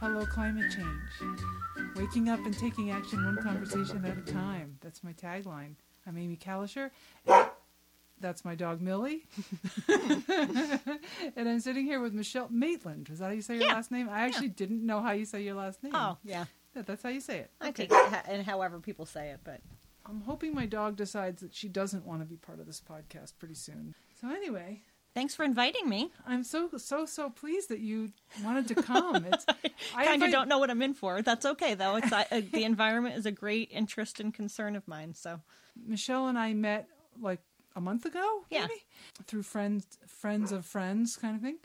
Hello, climate change. Waking up and taking action one conversation at a time. That's my tagline. I'm Amy Kalisher. That's my dog Millie. and I'm sitting here with Michelle Maitland. Is that how you say your Yeah. last name? I actually didn't know how you say your last name. Oh, yeah. Yeah, that's how you say it. I take it and however people say it, but I'm hoping my dog decides that she doesn't want to be part of this podcast pretty soon. So anyway, thanks for inviting me. I'm so so so pleased that you wanted to come. It's I kind of don't know what I'm in for. That's okay though. It's uh, the environment is a great interest and concern of mine. So Michelle and I met like a month ago, Yeah. through friends friends of friends kind of thing.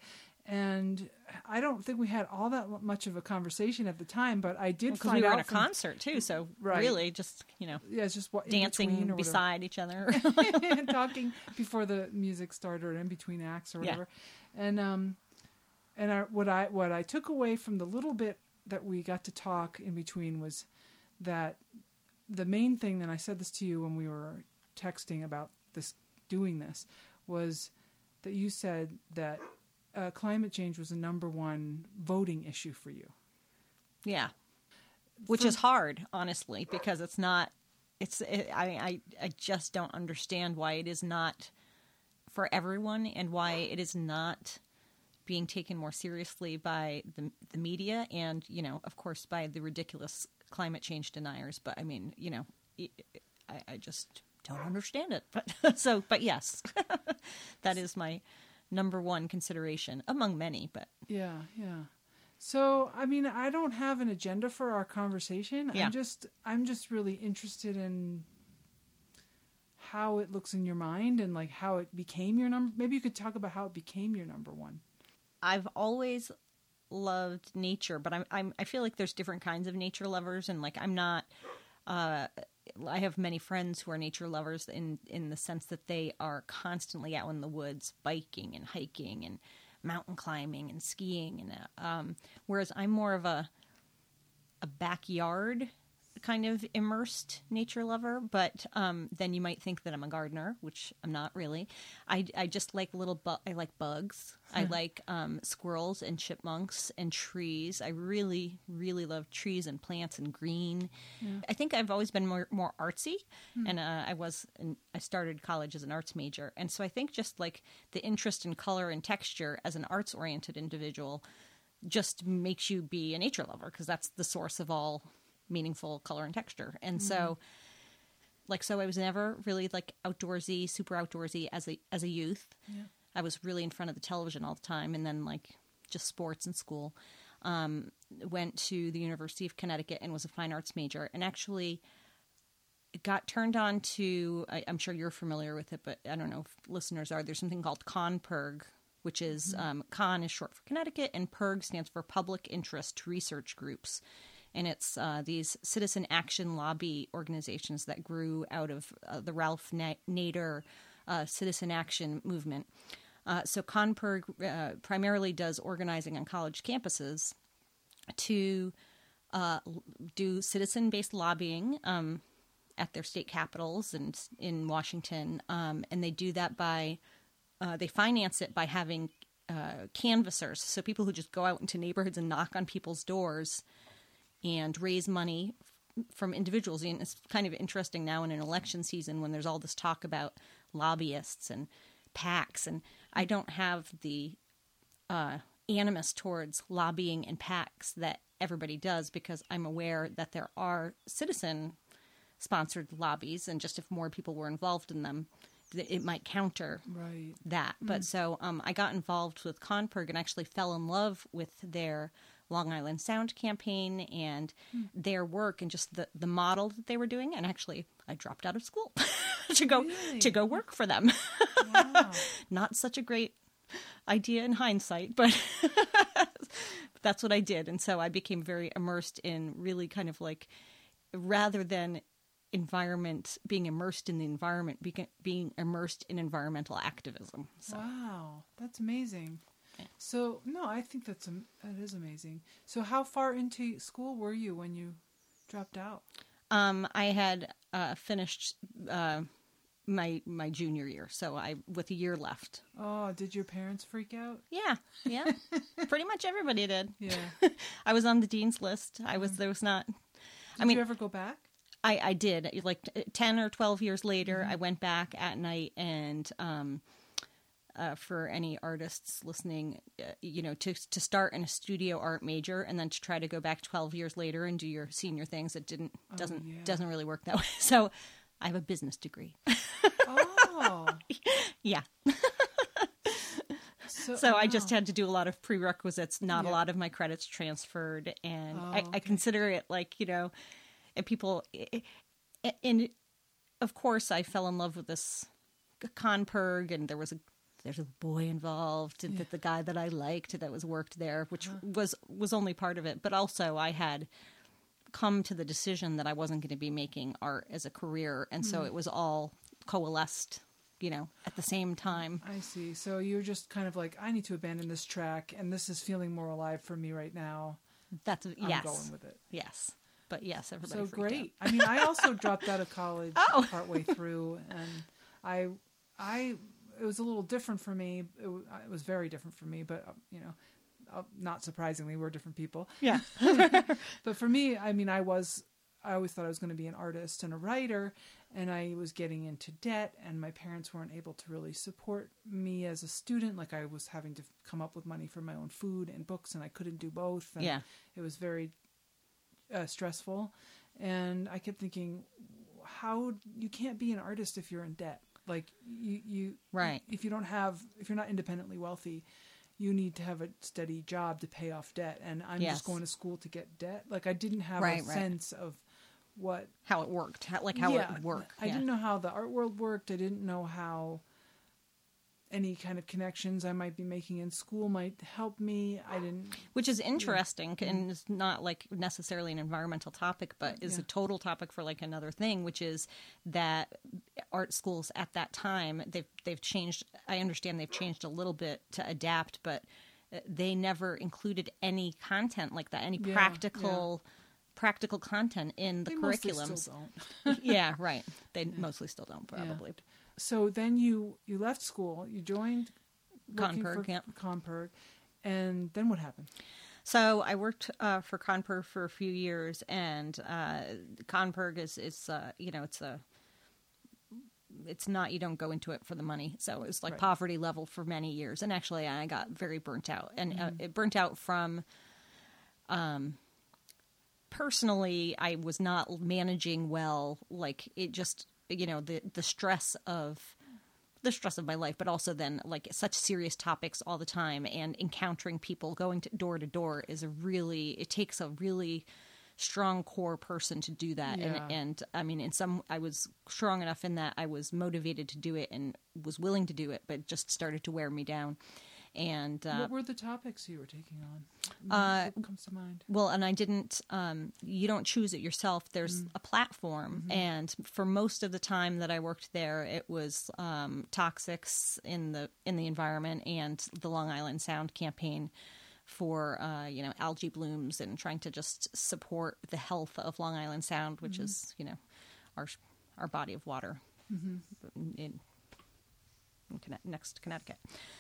And I don't think we had all that much of a conversation at the time, but I did because find we were out in a from- concert too, so Right. really just you know Yeah, it's just what dancing beside each other. and talking before the music started or in between acts or Yeah. whatever. And um and I, what I what I took away from the little bit that we got to talk in between was that the main thing and I said this to you when we were texting about this doing this was that you said that uh, climate change was the number one voting issue for you. yeah, which For- is hard, honestly, because it's not. It's it, I I I just don't understand why it is not for everyone and why it is not being taken more seriously by the the media and you know of course by the ridiculous climate change deniers. But I mean you know I I, I just don't understand it. But so but yes, that is my number one consideration among many. But Yeah, yeah. So, I mean, I don't have an agenda for our conversation. Yeah. I'm just I'm just really interested in how it looks in your mind and like how it became your number. Maybe you could talk about how it became your number one. I've always loved nature, but I'm, I'm I feel like there's different kinds of nature lovers, and like I'm not. Uh, I have many friends who are nature lovers in in the sense that they are constantly out in the woods, biking and hiking and mountain climbing and skiing, and uh, um, whereas I'm more of a a backyard kind of immersed nature lover, but um, then you might think that I'm a gardener, which I'm not really. I, I just like little bu- I like bugs. I like um, squirrels and chipmunks and trees. I really really love trees and plants and green. I think I've always been more more artsy, and uh, I was in, I started college as an arts major, and so I think just like the interest in color and texture as an arts oriented individual just makes you be a nature lover because that's the source of all meaningful color and texture. And so like so I was never really like outdoorsy, super outdoorsy as a as a youth. Yeah. I was really in front of the television all the time and then like just sports and school. Um, went to the University of Connecticut and was a fine arts major and actually got turned on to I, I'm sure you're familiar with it, but I don't know if listeners are. There's something called ConnPIRG, which is um, Con is short for Connecticut, and PIRG stands for Public Interest Research Groups, and it's uh, these citizen action lobby organizations that grew out of uh, the Ralph Nader uh, citizen action movement. Uh, so ConnPIRG uh, primarily does organizing on college campuses to uh, do citizen based lobbying um, at their state capitals and in Washington. Um, and they do that by, they finance it by having canvassers. So people who just go out into neighborhoods and knock on people's doors and raise money from individuals. And it's kind of interesting now in an election season when there's all this talk about lobbyists and PACs. And I don't have the uh, animus towards lobbying and PACs that everybody does because I'm aware that there are citizen sponsored lobbies, and just if more people were involved in them, th- it might counter Right. that. But so um, I got involved with ConnPIRG and actually fell in love with their Long Island Sound campaign and hmm. their work and just the, the model that they were doing. And actually, I dropped out of school to go Really? to go work for them. Wow. Not such a great idea in hindsight, but that's what I did. And so I became very immersed in really kind of like rather than environment being immersed in the environment being immersed in environmental activism so Wow, that's amazing. So no, I think that's am- that is amazing. So how far into school were you when you dropped out? um, i had uh, finished uh, my my junior year. So I with a year left. Oh, did your parents freak out? Yeah, yeah. Pretty much everybody did. Yeah. I was on the dean's list. I was there was not. Did I mean, you ever go back? I, I did like 10 or 12 years later i went back at night and um, uh, for any artists listening uh, you know to, to start in a studio art major and then to try to go back 12 years later and do your senior things it didn't doesn't yeah. doesn't really work that way. So i have a business degree. Oh. yeah. So, so i just had to do a lot of prerequisites not a lot of my credits transferred. And Oh, I, I consider it like you know and people and of course i fell in love with this ConnPIRG and there was a there's a boy involved and that the guy that i liked that was worked there which Uh-huh. was was only part of it but also i had come to the decision that i wasn't going to be making art as a career and Hmm. so it was all coalesced you know at the same time I see. So you're just kind of like, I need to abandon this track, and this is feeling more alive for me right now. that's I'm yes going with it. yes but yes everybody So freaked out. great. I mean, I also dropped out of college Oh. partway through, and I, I, it was a little different for me. It, wa- it was very different for me, but uh, you know, uh, not surprisingly, we're different people. yeah But for me, I mean, I was, I always thought I was going to be an artist and a writer, and I was getting into debt, and my parents weren't able to really support me as a student. Like I was having to come up with money for my own food and books, and I couldn't do both. And Yeah. it was very uh, stressful, and I kept thinking, how you can't be an artist if you're in debt. Like you, you Right. If you don't have, if you're not independently wealthy, you need to have a steady job to pay off debt. And I'm Yes. just going to school to get debt. Like I didn't have Right, a right. sense of what how it worked how, like how yeah, it worked. I yeah. didn't know how the art world worked. I didn't know how any kind of connections I might be making in school might help me. I didn't. which is interesting and it's not like necessarily an environmental topic but is a total topic for like another thing which is that art schools at that time they've they've changed i understand they've changed a little bit to adapt but uh, they never included any content like that any Yeah, practical practical content in the They mostly curriculums. still don't. yeah right. They mostly still don't probably So then you you left school. You joined ConnPIRG, for. ConnPIRG, and then what happened? So I worked uh, for ConnPIRG for a few years, and uh, ConnPIRG is is uh, you know it's a it's not you don't go into it for the money. So it was like Right. poverty level for many years, and actually I got very burnt out, and uh, Mm-hmm. it burnt out from. Um, personally, I was not managing well. Like it just you know the the stress of the stress of my life, but also then like such serious topics all the time and encountering people going to door to door is a really it takes a really strong core person to do that Yeah. and and I mean in some I was strong enough in that I was motivated to do it and was willing to do it but just started to wear me down and uh, what were the topics you were taking on? uh, what comes to mind? well, and I didn't. Um, you don't choose it yourself. There's a platform, and for most of the time that I worked there, it was um, toxics in the in the environment and the Long Island Sound campaign for uh, you know algae blooms and trying to just support the health of Long Island Sound, which is you know our our body of water in, in next to Connecticut.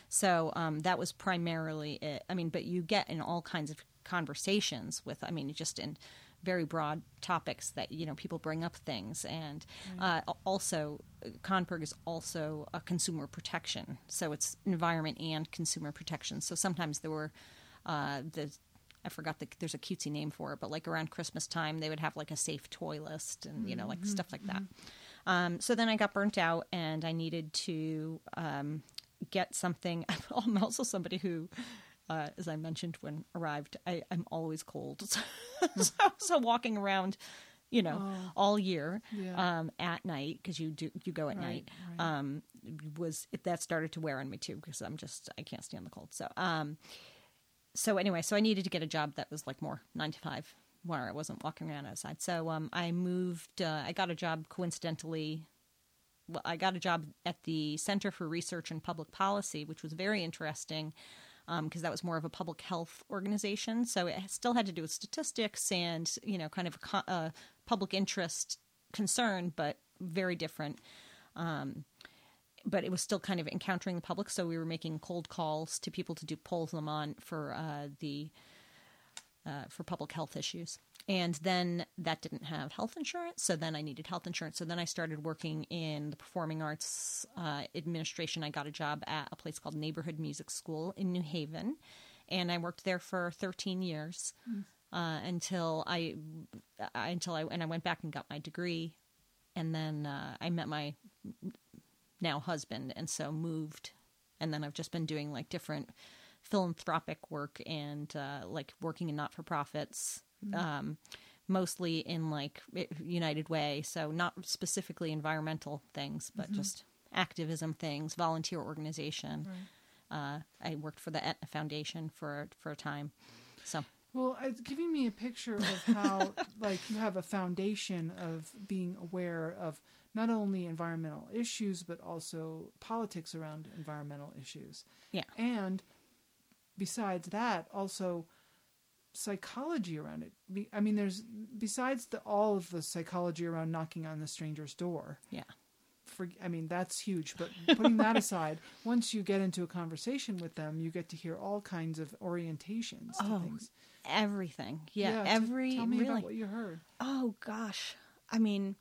So um, that was primarily it. I mean, but you get in all kinds of conversations with, I mean, just in very broad topics that, you know, people bring up things. And uh, also, ConnPIRG is also a consumer protection. So it's environment and consumer protection. So sometimes there were uh, the I forgot the there's a cutesy name for it, but like around Christmas time, they would have like a safe toy list and you know like stuff like that. Um, so then I got burnt out, and I needed to um, get something. I'm also somebody who, uh, as I mentioned when arrived, I, I'm always cold. so, so walking around, you know, all year Yeah. um, at night because you do you go at Right, night right. um, was that started to wear on me too because I'm just I can't stand the cold. So um, so anyway, so I needed to get a job that was like more nine to five, where I wasn't walking around outside. So um, I moved. Uh, I got a job coincidentally. Well, I got a job at the Center for Research and Public Policy, which was very interesting because that was more of a public health organization. So it still had to do with statistics and you know, kind of a public interest concern, but very different. Um, but it was still kind of encountering the public, so we were making cold calls to people to do polls them on for uh, the uh, for public health issues. And then that didn't have health insurance, so then I needed health insurance. So then I started working in the performing arts uh, administration. I got a job at a place called Neighborhood Music School in New Haven, and I worked there for 13 years mm. uh, until I, I, until I and I went back and got my degree, and then uh, I met my now husband, and so moved, and then I've just been doing like different philanthropic work and uh, like working in not for profits mm-hmm. um, mostly in like United Way, so not specifically environmental things, but mm-hmm. just activism things, volunteer organization. Right. Uh, I worked for the Aetna Foundation for for a time, so. Well, it's giving me a picture of how, like, you have a foundation of being aware of not only environmental issues but also politics around environmental issues. Yeah. And besides that, also psychology around it. I mean, there's besides the all of the psychology around knocking on the stranger's door. Yeah. For I mean, that's huge. But putting that aside, once you get into a conversation with them, you get to hear all kinds of orientations to oh, things. Everything. Yeah. yeah every. T- tell me really, about what you heard. Oh gosh. I mean,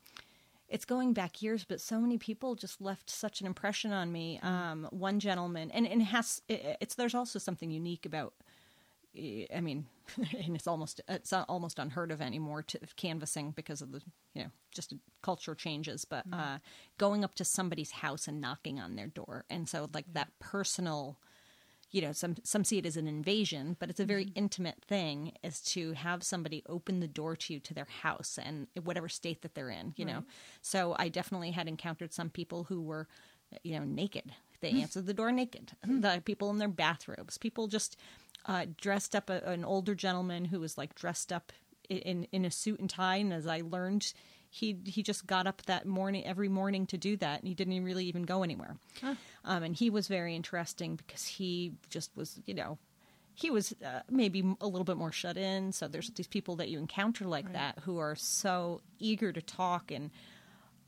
it's going back years, but so many people just left such an impression on me. Mm. Um, one gentleman, and, and it has it, it's there's also something unique about I mean, and it's almost it's almost unheard of anymore to canvassing because of the you know just culture changes. But mm uh, going up to somebody's house and knocking on their door, and so like yeah. that personal, you know, some some see it as an invasion, but it's a very mm-hmm. intimate thing is to have somebody open the door to you to their house and whatever state that they're in. You right. know, so I definitely had encountered some people who were you know naked. They mm. answered the door naked. The people in their bathrobes. People just uh, dressed up a, an older gentleman who was like dressed up in in a suit and tie. And as I learned, he he just got up that morning every morning to do that, and he didn't really even go anywhere. Huh. Um, and he was very interesting because he just was, you know, he was uh, maybe a little bit more shut in. So there's these people that you encounter like right. that who are so eager to talk and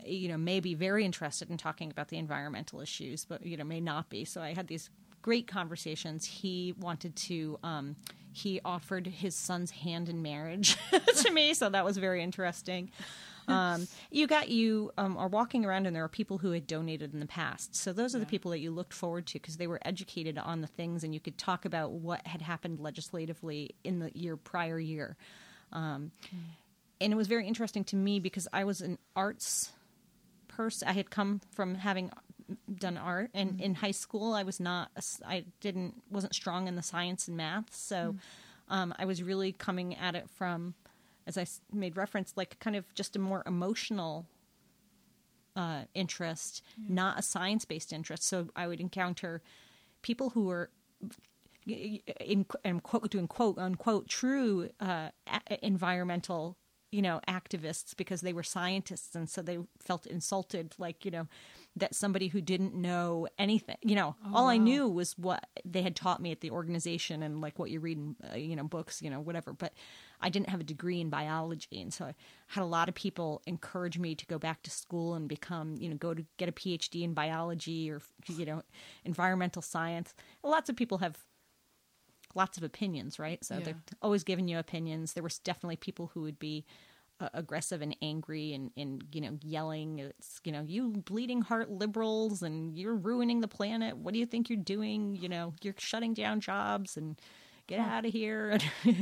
you know may be very interested in talking about the environmental issues, but you know may not be. So I had these great conversations. He wanted to. Um, he offered his son's hand in marriage to me, so that was very interesting. Um, you got you um, are walking around, and there are people who had donated in the past. So those are yeah. the people that you looked forward to because they were educated on the things, and you could talk about what had happened legislatively in the year prior year. Um, mm. And it was very interesting to me because I was an arts person. I had come from having done art and mm-hmm. in high school i was not i didn't wasn't strong in the science and math so mm-hmm. um, i was really coming at it from as i made reference like kind of just a more emotional uh, interest not a science-based interest so i would encounter people who were in, in quote doing quote unquote true uh, environmental you know activists because they were scientists and so they felt insulted like you know that somebody who didn't know anything, you know, oh, all wow. I knew was what they had taught me at the organization and like what you read in, uh, you know, books, you know, whatever. But I didn't have a degree in biology. And so I had a lot of people encourage me to go back to school and become, you know, go to get a PhD in biology or, you know, environmental science. Lots of people have lots of opinions, right? So yeah. they're always giving you opinions. There was definitely people who would be, uh, aggressive and angry and, and you know yelling it's you know you bleeding heart liberals and you're ruining the planet what do you think you're doing you know you're shutting down jobs and get out of here wow.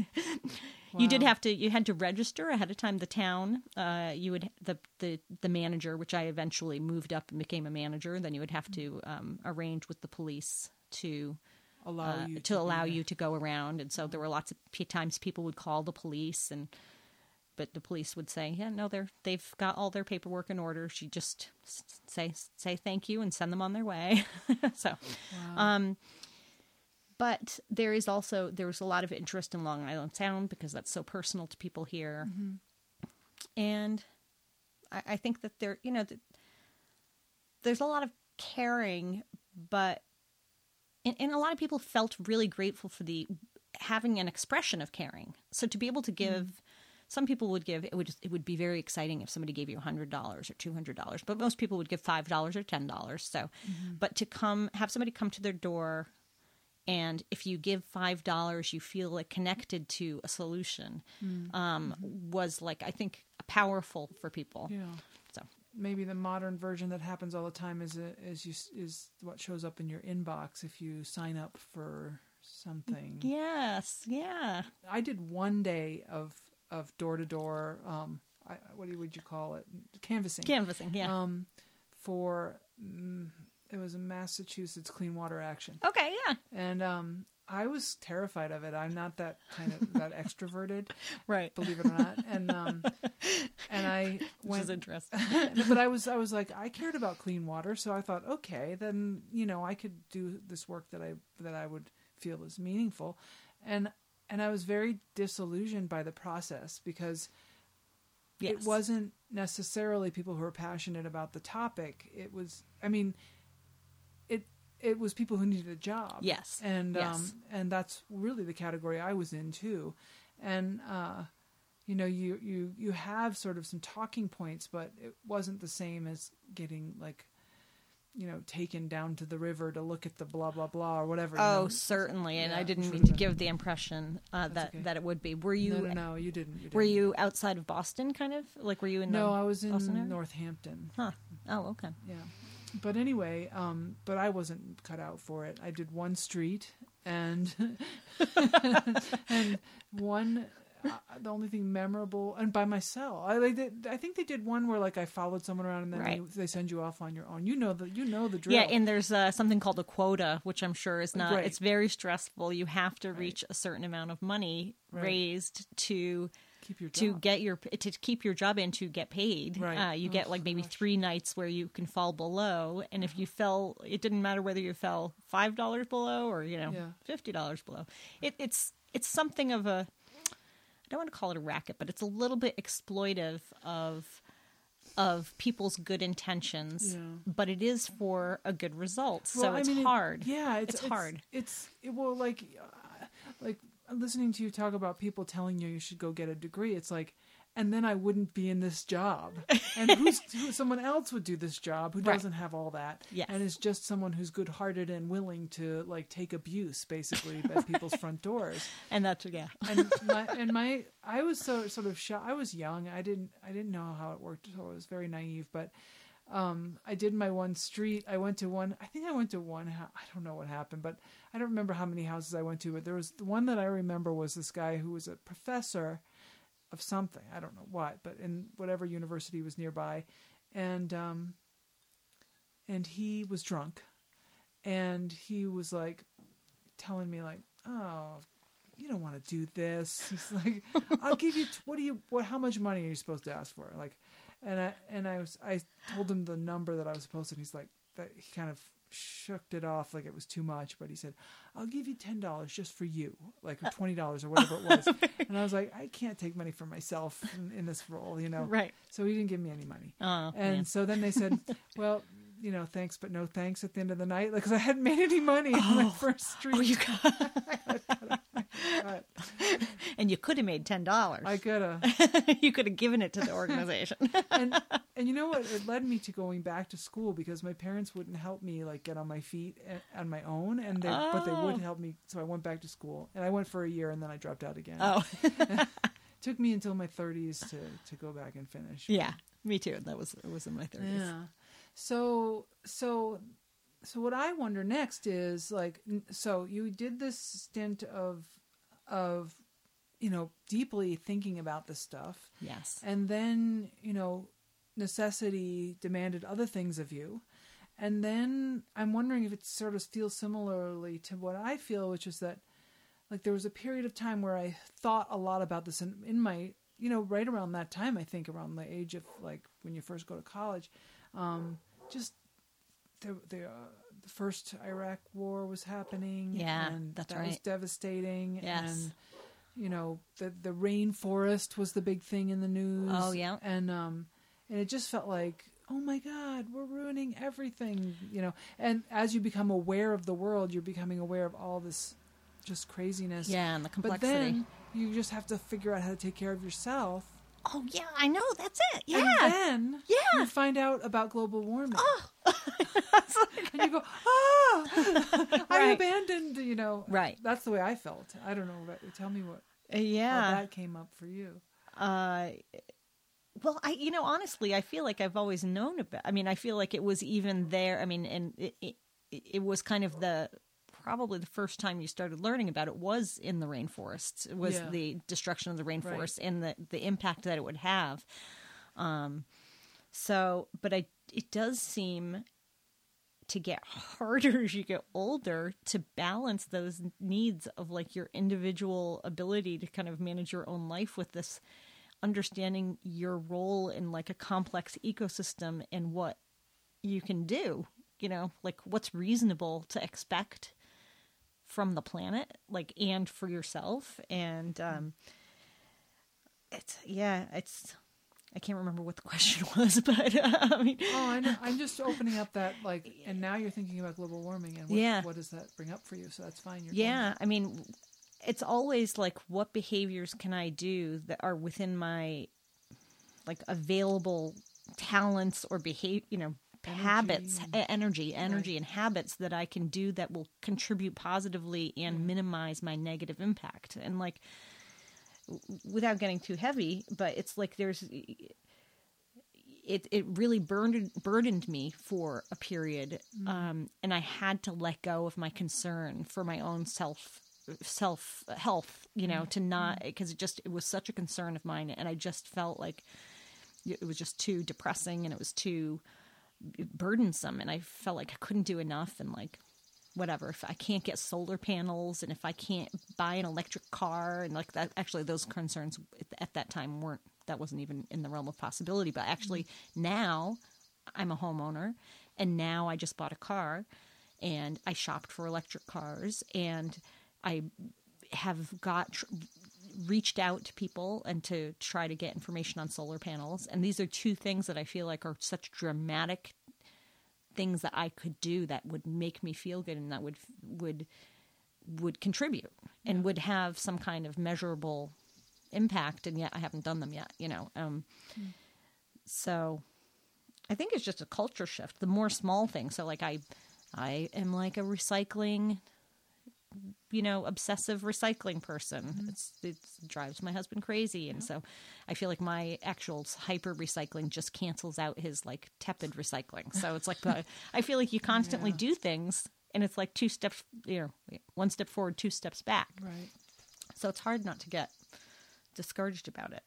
you did have to you had to register ahead of time the town uh, you would the, the the manager which i eventually moved up and became a manager then you would have to um, arrange with the police to allow uh, you to, to allow you to go around and so there were lots of times people would call the police and but the police would say, "Yeah, no, they're they've got all their paperwork in order. She just say say thank you and send them on their way." so, wow. um, but there is also there was a lot of interest in Long Island Sound because that's so personal to people here, mm-hmm. and I, I, think that there, you know, that there's a lot of caring, but and, and a lot of people felt really grateful for the having an expression of caring. So to be able to give. Mm some people would give it would just, it would be very exciting if somebody gave you hundred dollars or two hundred dollars, but most people would give five dollars or ten dollars. So, but to come have somebody come to their door, and if you give five dollars, you feel like connected to a solution, um, was like I think powerful for people. Yeah. So Maybe the modern version that happens all the time is a, is you is what shows up in your inbox if you sign up for something. yes, yeah, I did one day of of door to door. Um, what do you- would you call it? Canvassing. canvassing, yeah. Um, for mm, it was a Massachusetts Clean Water Action, okay, yeah, and um, I was terrified of it. I'm not that kind of that extroverted, right. believe it or not, and um, and I Which went is interesting. but I was I was like I cared about clean water, so I thought, okay, then you know I could do this work that I that I would feel is meaningful, and and I was very disillusioned by the process because Yes. it wasn't necessarily people who were passionate about the topic. It was, I mean, it was people who needed a job. Yes. and Yes. um, and that's really the category I was in too, and uh, you know, you you you have sort of some talking points, but it wasn't the same as getting like. You know, taken down to the river to look at the blah blah blah or whatever. you Oh, know. certainly, and Yeah, I didn't mean to been- give the impression uh, that okay. that it would be. Were you no, no, no, you didn't. You didn't. were you outside of Boston, kind of like were you in? No, I was in Northampton. Huh. Oh, okay. Yeah. But anyway, um, but I wasn't cut out for it. I did one street and and one uh, the only thing memorable and by myself. I like did, I think they did one where like I followed someone around and then Right. they, they send you off on your own. You know the you know the drill. Yeah, and there's uh, something called a quota, which I'm sure is not. Right. It's very stressful. You have to reach a certain amount of money Right. raised to to job. get your to keep your job and to get paid. Right. Uh, you Oh, get like maybe gosh. three nights where you can fall below, and if you fell, it didn't matter whether you fell five dollars below or you know Yeah. fifty dollars below. It, it's it's something of a I don't want to call it a racket, but it's a little bit exploitive of of people's good intentions, Yeah. but it is for a good result. Well, so I it's mean, it- hard. yeah, it's, It's hard. It's it, well, like, uh, like listening to you talk about people telling you you should go get a degree. It's like, and then I wouldn't be in this job, and who's who, someone else would do this job who Right. doesn't have all that, Yes. and is just someone who's good-hearted and willing to like take abuse basically at people's front doors. And that's yeah. And my and my I was so sort of shocked. I was young. I didn't I didn't know how it worked, so I was very naive. But um, I did my one street. I went to one. I think I went to one. I don't know what happened, but I don't remember how many houses I went to. But there was the one that I remember was this guy who was a professor of something. I don't know what, but in whatever university was nearby, and um, and he was drunk, and he was like telling me like, oh. You don't want to do this. He's like, I'll give you. What do you? What? How much money are you supposed to ask for? Like, and I and I was I told him the number that I was supposed to. And he's like that. He kind of shook it off like it was too much, but he said, "I'll give you ten dollars just for you, like or uh. twenty dollars or whatever it was." and I was like, "I can't take money for myself in, in this role, you know." Right. So he didn't give me any money. Oh, and man. so then they said, "Well." You know, thanks, but no thanks at the end of the night, because I hadn't made any money on my oh. first street. Oh, you got, And you could have made ten dollars. I could have. you could have given it to the organization. and and you know what? It led me to going back to school because my parents wouldn't help me like get on my feet a- on my own, and they but they would Oh. help me. So I went back to school, and I went for a year, and then I dropped out again. oh, took me until my thirties to to go back and finish. yeah, me too. That was it was in my thirties. Yeah. So so so what I wonder next is like so you did this stint of of you know deeply thinking about this stuff Yes. and then you know necessity demanded other things of you and then i'm wondering if it sort of feels similarly to what i feel which is that like there was a period of time where i thought a lot about this in, in my you know right around that time i think around the age of like when you first go to college um just the the, uh, the first iraq war was happening Yeah, and that's that was devastating Yes. and you know the the rainforest was the big thing in the news. Oh, yeah. and um, and it just felt like oh my god, we're ruining everything, you know. And as you become aware of the world, you're becoming aware of all this just craziness. Yeah, and the complexity. But then you just have to figure out how to take care of yourself. oh yeah, I know. That's it. Yeah. And then Yeah. you find out about global warming. oh. And you go, ah, I abandoned, you know. Right. That's the way I felt. I don't know. but Tell me what how yeah. that came up for you. Uh, well, I you know honestly, I feel like I've always known about. I mean, I feel like it was even there. I mean, and it it, it was kind of the probably the first time you started learning about it was in the rainforests. It was Yeah. the destruction of the rainforest and the the impact that it would have. Um, so, but I it does seem to get harder as you get older to balance those needs of like your individual ability to kind of manage your own life with this understanding your role in like a complex ecosystem and what you can do you know like what's reasonable to expect from the planet like and for yourself. And um it's yeah it's i can't remember what the question was but uh, i mean Oh, I know. I'm just opening up that like, and now you're thinking about global warming and what, Yeah. what does that bring up for you? So that's fine. You're Yeah, I mean, it's always like, what behaviors can I do that are within my like available talents or behave, you know, habits, Energy. e- energy, energy, and habits that I can do that will contribute positively and minimize my negative impact. And like, without getting too heavy, but it's like there's it it really burdened burdened me for a period, um, and I had to let go of my concern for my own self self health. You know, to not because it just it was such a concern of mine, and I just felt like it was just too depressing and it was too burdensome, and I felt like I couldn't do enough, and like whatever if i can't get solar panels and if i can't buy an electric car and like that actually those concerns at that time weren't that wasn't even in the realm of possibility but actually now i'm a homeowner and now i just bought a car and i shopped for electric cars and i have got reached out to people and to try to get information on solar panels. And these are two things that i feel like are such dramatic things that I could do that would make me feel good and that would would would contribute and would have some kind of measurable impact and yet I haven't done them yet you know um so I think it's just a culture shift the more small things. So like I I am like a recycling you know obsessive recycling person. It's it drives my husband crazy. And so i feel like my actual hyper recycling just cancels out his like tepid recycling. So it's like the, i feel like you constantly Yeah. do things and it's like two steps you know one step forward two steps back. Right. so it's hard not to get discouraged about it.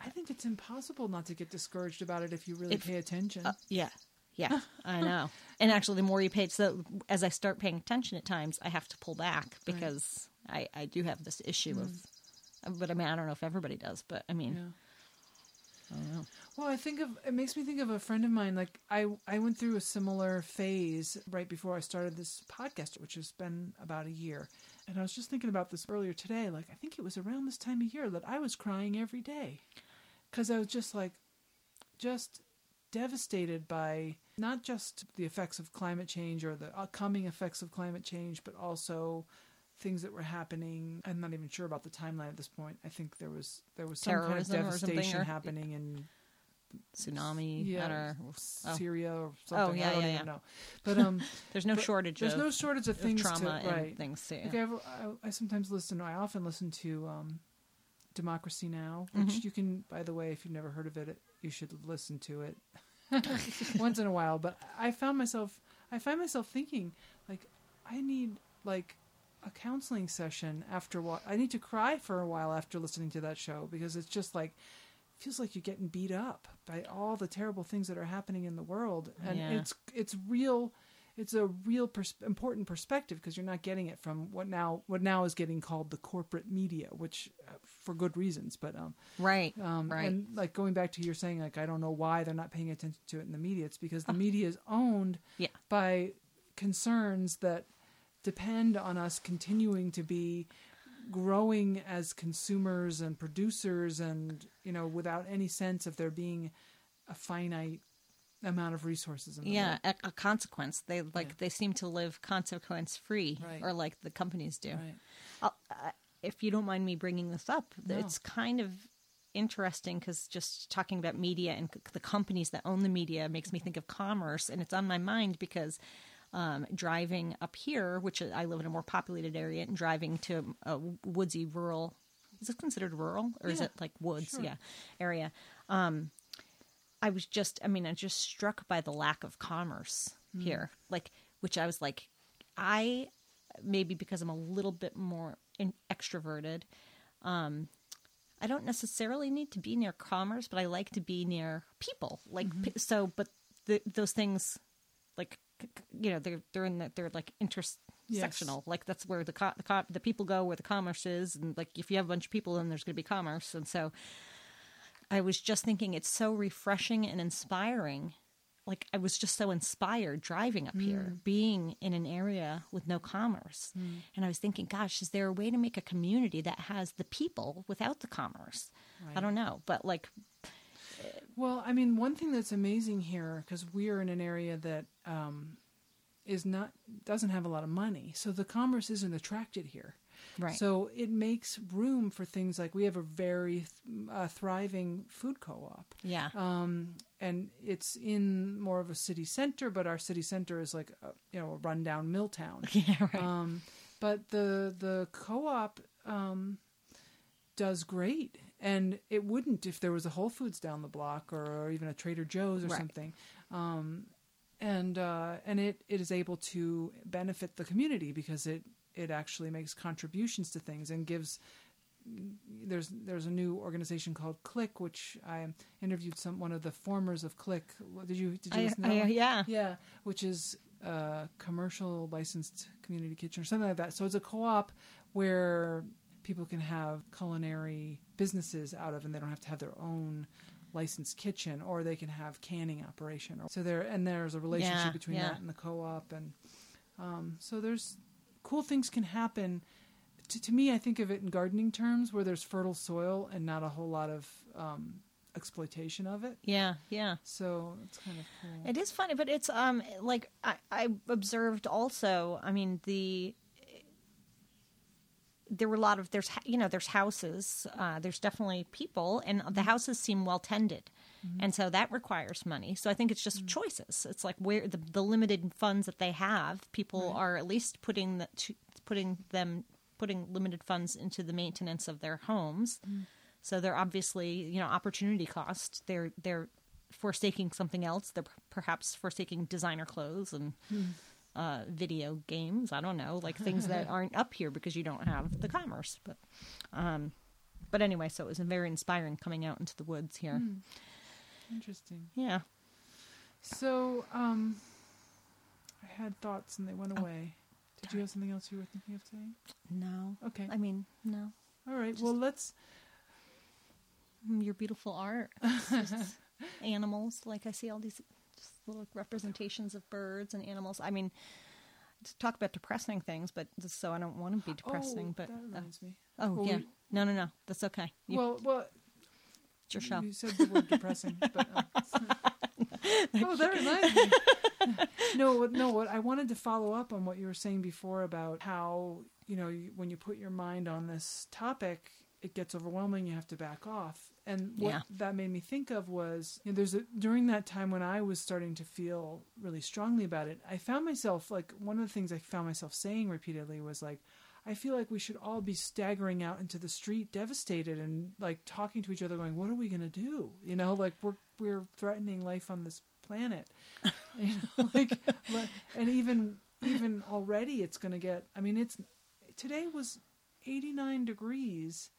I think it's impossible not to get discouraged about it if you really If- pay attention. Uh, yeah yeah i know and actually the more you pay so as i start paying attention at times i have to pull back because i i do have this issue of mm. but i mean i don't know if everybody does but i mean yeah. i don't know Well, I think of it makes me think of a friend of mine. Like I, I went through a similar phase right before I started this podcast, which has been about a year. And I was just thinking about this earlier today. Like I think it was around this time of year that I was crying every day because I was just like, just devastated by not just the effects of climate change or the upcoming effects of climate change, but also things that were happening. I'm not even sure about the timeline at this point. I think there was there was some kind of Terrorism or devastation or- happening in tsunami yeah, know. Oh. Syria or something. yeah, I don't yeah, even yeah. know. But um, there's no shortage there's of, no shortage of things trauma to and right. things too Like I, I, sometimes listen. I often listen to um, Democracy Now, which Mhm. you can. By the way, if you've never heard of it, you should listen to it once in a while. But I found myself. I find myself thinking like I need like a counseling session after what I need to cry for a while after listening to that show because it's just like feels like you're getting beat up by all the terrible things that are happening in the world and Yeah. it's it's real it's a real pers- important perspective because you're not getting it from what now what now is getting called the corporate media which uh, for good reasons but um right um, Right. And like going back to your saying, like I don't know why they're not paying attention to it in the media. It's because the media is owned Yeah. by concerns that depend on us continuing to be growing as consumers and producers, and you know, without any sense of there being a finite amount of resources in the yeah, world. a, a consequence. They like Yeah. they seem to live consequence free, Right. or like the companies do. Right. If you don't mind me bringing this up, No. it's kind of interesting because just talking about media and c- the companies that own the media makes me think of commerce, and it's on my mind because um, driving up here, which I live in a more populated area, and driving to a woodsy rural. Is it considered rural or is it like woods? sure. Yeah, area. Um, I was just, I mean, I just struck by the lack of commerce Hmm. here. Like, which I was like, I maybe because I'm a little bit more in, extroverted. Um, I don't necessarily need to be near commerce, but I like to be near people. Like, Mm-hmm. so, but the, those things, like, you know, they're they're in the, they're like intersectional. Like that's where the co- the co- the people go where the commerce is, and like if you have a bunch of people, then there's going to be commerce, and so. I was just thinking it's so refreshing and inspiring. Like I was just so inspired driving up here, being in an area with no commerce. And I was thinking, gosh, is there a way to make a community that has the people without the commerce? I don't know, but like Well, I mean, one thing that's amazing here because we are in an area that um, is not doesn't have a lot of money, so the commerce isn't attracted here. Right. So it makes room for things like we have a very uh, thriving food co-op, yeah. um, and it's in more of a city center, but our city center is like a, you know a rundown mill town. yeah, right. Um, but the the co-op um, does great, and it wouldn't if there was a Whole Foods down the block or, or even a Trader Joe's or Right. something. Um, and uh, and it, it is able to benefit the community because it it actually makes contributions to things and gives. There's there's a new organization called Click, which I interviewed some one of the formers of Click. Did you did you I, listen to that I- yeah. Yeah, which is a commercial licensed community kitchen or something like that. So it's a co-op where people can have culinary businesses out of, and they don't have to have their own licensed kitchen, or they can have canning operation. So there, and there's a relationship Yeah, between yeah. that and the co-op, and um, so there's cool things can happen. To, to me, I think of it in gardening terms, where there's fertile soil and not a whole lot of um, exploitation of it. Yeah, yeah. So it's kind of cool. It is funny, but it's um like I, I observed also. I mean the there were a lot of there's you know there's houses uh, there's definitely people and the houses seem well tended and so that requires money so i think it's just choices it's like where the, the limited funds that they have people Right. are at least putting the, putting them putting limited funds into the maintenance of their homes so they're obviously you know opportunity cost they're they're forsaking something else they're perhaps forsaking designer clothes and uh, video games. I don't know, like things that aren't up here because you don't have the commerce. But, um, but anyway, so it was very inspiring coming out into the woods here. Hmm. Interesting. Yeah. So, um, I had thoughts and they went Oh, away. Did you have something else you were thinking of saying? No. Okay. I mean, no. All right. Well, let's. Mm, Your beautiful art. Animals. Like I see all these just little representations of birds and animals. I mean, to talk about depressing things, but just so I don't want to be depressing. oh, but that uh, reminds me. oh well, yeah, we- no, no, no, that's okay. You, well, well, it's your show. you said the word depressing, but. Uh, oh, that reminds me. no, no. What I wanted to follow up on what you were saying before about how you know when you put your mind on this topic, it gets overwhelming. You have to back off. And what Yeah. that made me think of was you know, there's a during that time when I was starting to feel really strongly about it. I found myself like one of the things I found myself saying repeatedly was like. I feel like we should all be staggering out into the street, devastated, and like talking to each other, going, "What are we gonna do?" You know, like we're we're threatening life on this planet. you know, like, and even even already, it's gonna get. I mean, it's today was eighty nine degrees,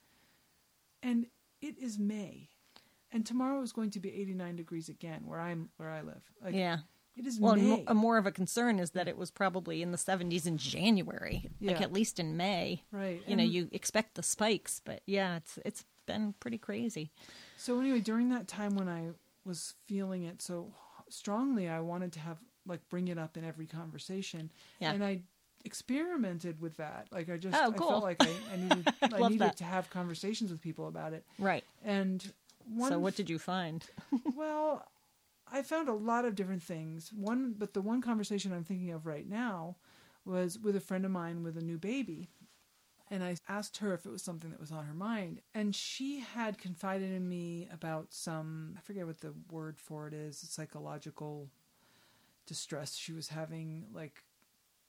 and it is May, and tomorrow is going to be eighty nine degrees again where I'm where I live. Like, yeah. It is Well, May. a more of a concern is that it was probably in the 70s in January, like at least in May. right. You know, you expect the spikes, but yeah, it's it's been pretty crazy. So anyway, during that time when I was feeling it so strongly, I wanted to have like bring it up in every conversation, Yeah. and I experimented with that. Like I just, Oh, I felt like I, I needed, I needed that. to have conversations with people about it. Right. And one, so what did you find? well, I found a lot of different things. One, but the one conversation I'm thinking of right now was with a friend of mine with a new baby. And I asked her if it was something that was on her mind. And she had confided in me about some, I forget what the word for it is, psychological distress she was having, like,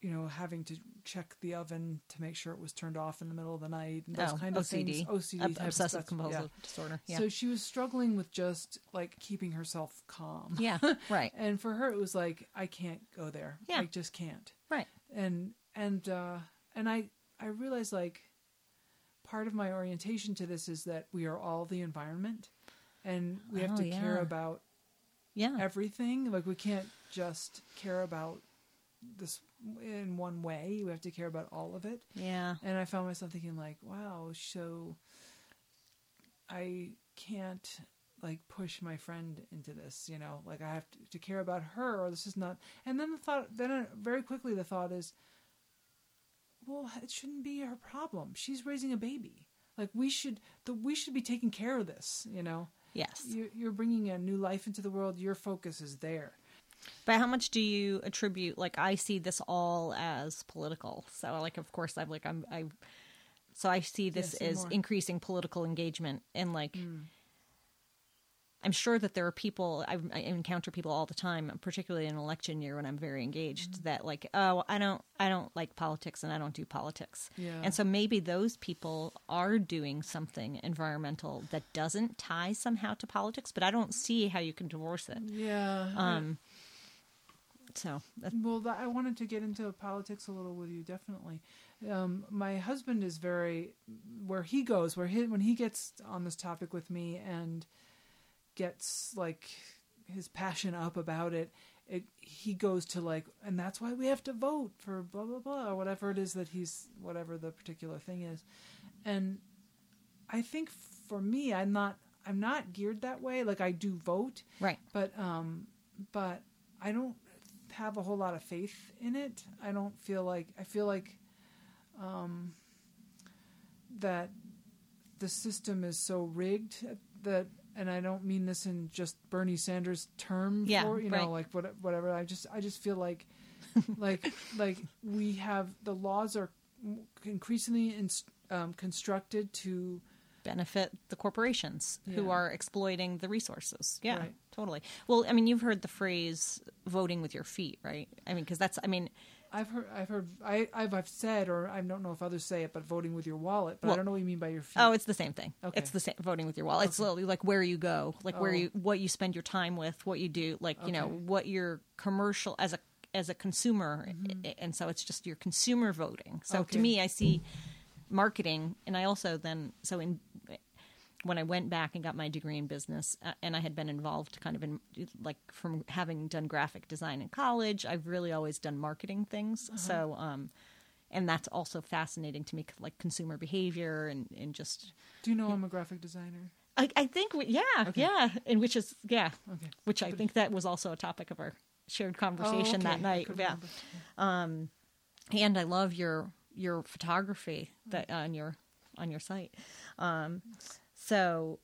you know, having to check the oven to make sure it was turned off in the middle of the night and those Oh, kind of OCD. things. OCD, Ob- type obsessive compulsive Yeah. disorder. Yeah. So she was struggling with just like keeping herself calm. yeah. Right. And for her, it was like I can't go there. Yeah. I just can't. Right. And and uh, and I I realized like part of my orientation to this is that we are all the environment, and we have Oh, to care about Yeah. everything. Like we can't just care about this in one way. We have to care about all of it. Yeah. And I found myself thinking like, wow, so I can't like push my friend into this, you know, like I have to, to care about her or this is not. And then the thought, then very quickly the thought is, well, it shouldn't be her problem. She's raising a baby. Like we should, the, we should be taking care of this, you know. Yes. You're, you're bringing a new life into the world. Your focus is there. But how much do you attribute? Like, I see this all as political. So, like, of course, I'm like, I'm, I. So I see this Yeah, as more. increasing political engagement, and like, Mm. I'm sure that there are people I, I encounter people all the time, particularly in election year when I'm very engaged. Mm-hmm. That like, oh, I don't, I don't like politics, and I don't do politics. Yeah. And so maybe those people are doing something environmental that doesn't tie somehow to politics, but I don't see how you can divorce it. Yeah. Um. So that's Well, that, I wanted to get into politics a little with you, definitely. Um, my husband is very where he goes, where he when he gets on this topic with me and gets like his passion up about it, it he goes to like, and that's why we have to vote for blah blah blah or whatever it is that he's whatever the particular thing is, and I think for me, I'm not I'm not geared that way. Like I do vote, right. but um but i don't have a whole lot of faith in it i don't feel like i feel like um that the system is so rigged that and i don't mean this in just bernie sanders term Yeah, for you right. know like what, whatever i just i just feel like like like we have the laws are increasingly in, um, constructed to benefit the corporations who are exploiting the resources. Yeah, Right. Totally. Well, I mean, you've heard the phrase "voting with your feet," right? I mean, because that's, I mean, I've heard, I've heard, I, I've, I've said, or I don't know if others say it, but voting with your wallet. But I don't know what you mean by your feet. oh, it's the same thing. Okay. It's the same voting with your wallet. It's literally like where you go, like where Oh. you, what you spend your time with, what you do, like you know, what your commercial as a as a consumer, I- and so it's just your consumer voting. So Mm-hmm. Okay. to me, I see marketing, and I also then so in when I went back and got my degree in business, uh, and I had been involved kind of in like from having done graphic design in college, I've really always done marketing things. So, um, and that's also fascinating to me, like consumer behavior and, and just, Do you know I'm a graphic designer? I, I think, we, yeah, Okay. yeah, and which is, yeah, Okay. which I think that was also a topic of our shared conversation Oh, okay. that night. couldn't Yeah. remember. and I love your your photography that on your on your site. Um, so